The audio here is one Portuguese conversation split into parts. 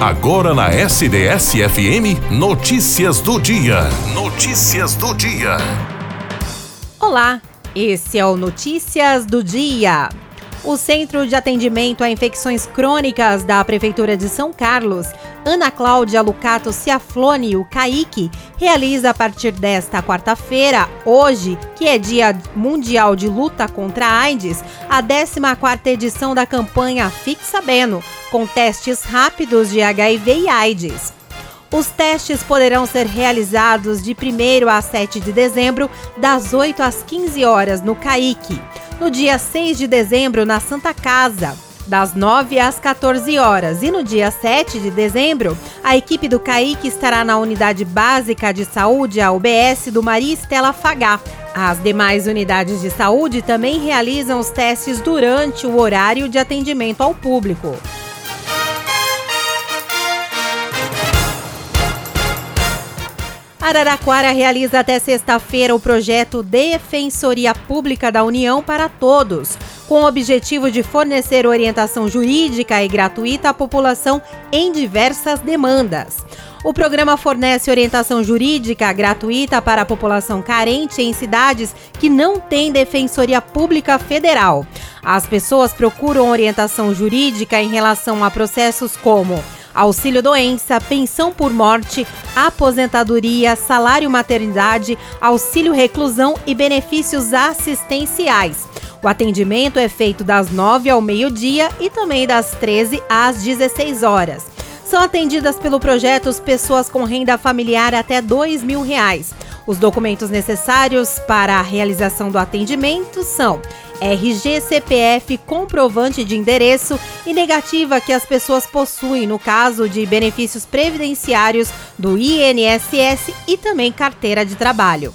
Agora na SDS-FM, notícias do dia. Notícias do dia. Olá, esse é o Notícias do Dia. O Centro de Atendimento a Infecções Crônicas da Prefeitura de São Carlos, Ana Cláudia Lucato Ciaflone, o CAIC, realiza a partir desta quarta-feira, hoje, que é Dia Mundial de Luta contra a AIDS, a 14ª edição da campanha Fique Sabendo, com testes rápidos de HIV e AIDS. Os testes poderão ser realizados de 1 a 7 de dezembro, das 8 às 15 horas no CAIC no dia 6 de dezembro na Santa Casa, das 9 às 14 horas. E no dia 7 de dezembro, a equipe do CAIC estará na Unidade Básica de Saúde, a UBS, do Maria Estela Fagá. As demais unidades de saúde também realizam os testes durante o horário de atendimento ao público. Araraquara realiza até sexta-feira o projeto Defensoria Pública da União para Todos, com o objetivo de fornecer orientação jurídica e gratuita à população em diversas demandas. O programa fornece orientação jurídica gratuita para a população carente em cidades que não têm defensoria pública federal. As pessoas procuram orientação jurídica em relação a processos como auxílio doença, pensão por morte, aposentadoria, salário maternidade, auxílio reclusão e benefícios assistenciais. O atendimento é feito das 9 ao meio-dia e também das 13 às 16 horas. São atendidas pelo projeto pessoas com renda familiar até 2 mil reais. Os documentos necessários para a realização do atendimento são RG, CPF, comprovante de endereço e negativa que as pessoas possuem no caso de benefícios previdenciários do INSS e também carteira de trabalho.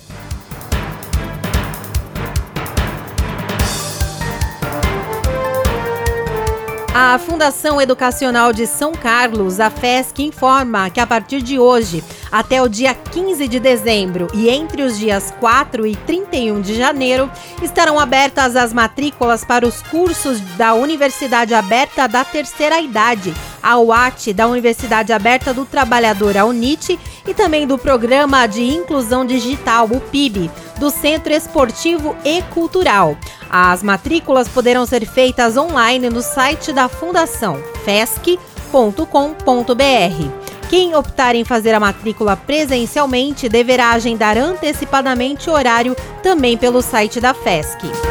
A Fundação Educacional de São Carlos, a FESC, informa que a partir de hoje, até o dia 15 de dezembro e entre os dias 4 e 31 de janeiro, estarão abertas as matrículas para os cursos da Universidade Aberta da Terceira Idade, a UAT, da Universidade Aberta do Trabalhador, a UNIT, e também do Programa de Inclusão Digital, o PIB, do Centro Esportivo e Cultural. As matrículas poderão ser feitas online no site da Fundação fesc.com.br. Quem optar em fazer a matrícula presencialmente deverá agendar antecipadamente o horário também pelo site da FESC.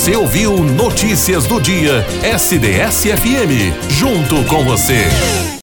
Você ouviu Notícias do Dia SDS-FM. Junto com você.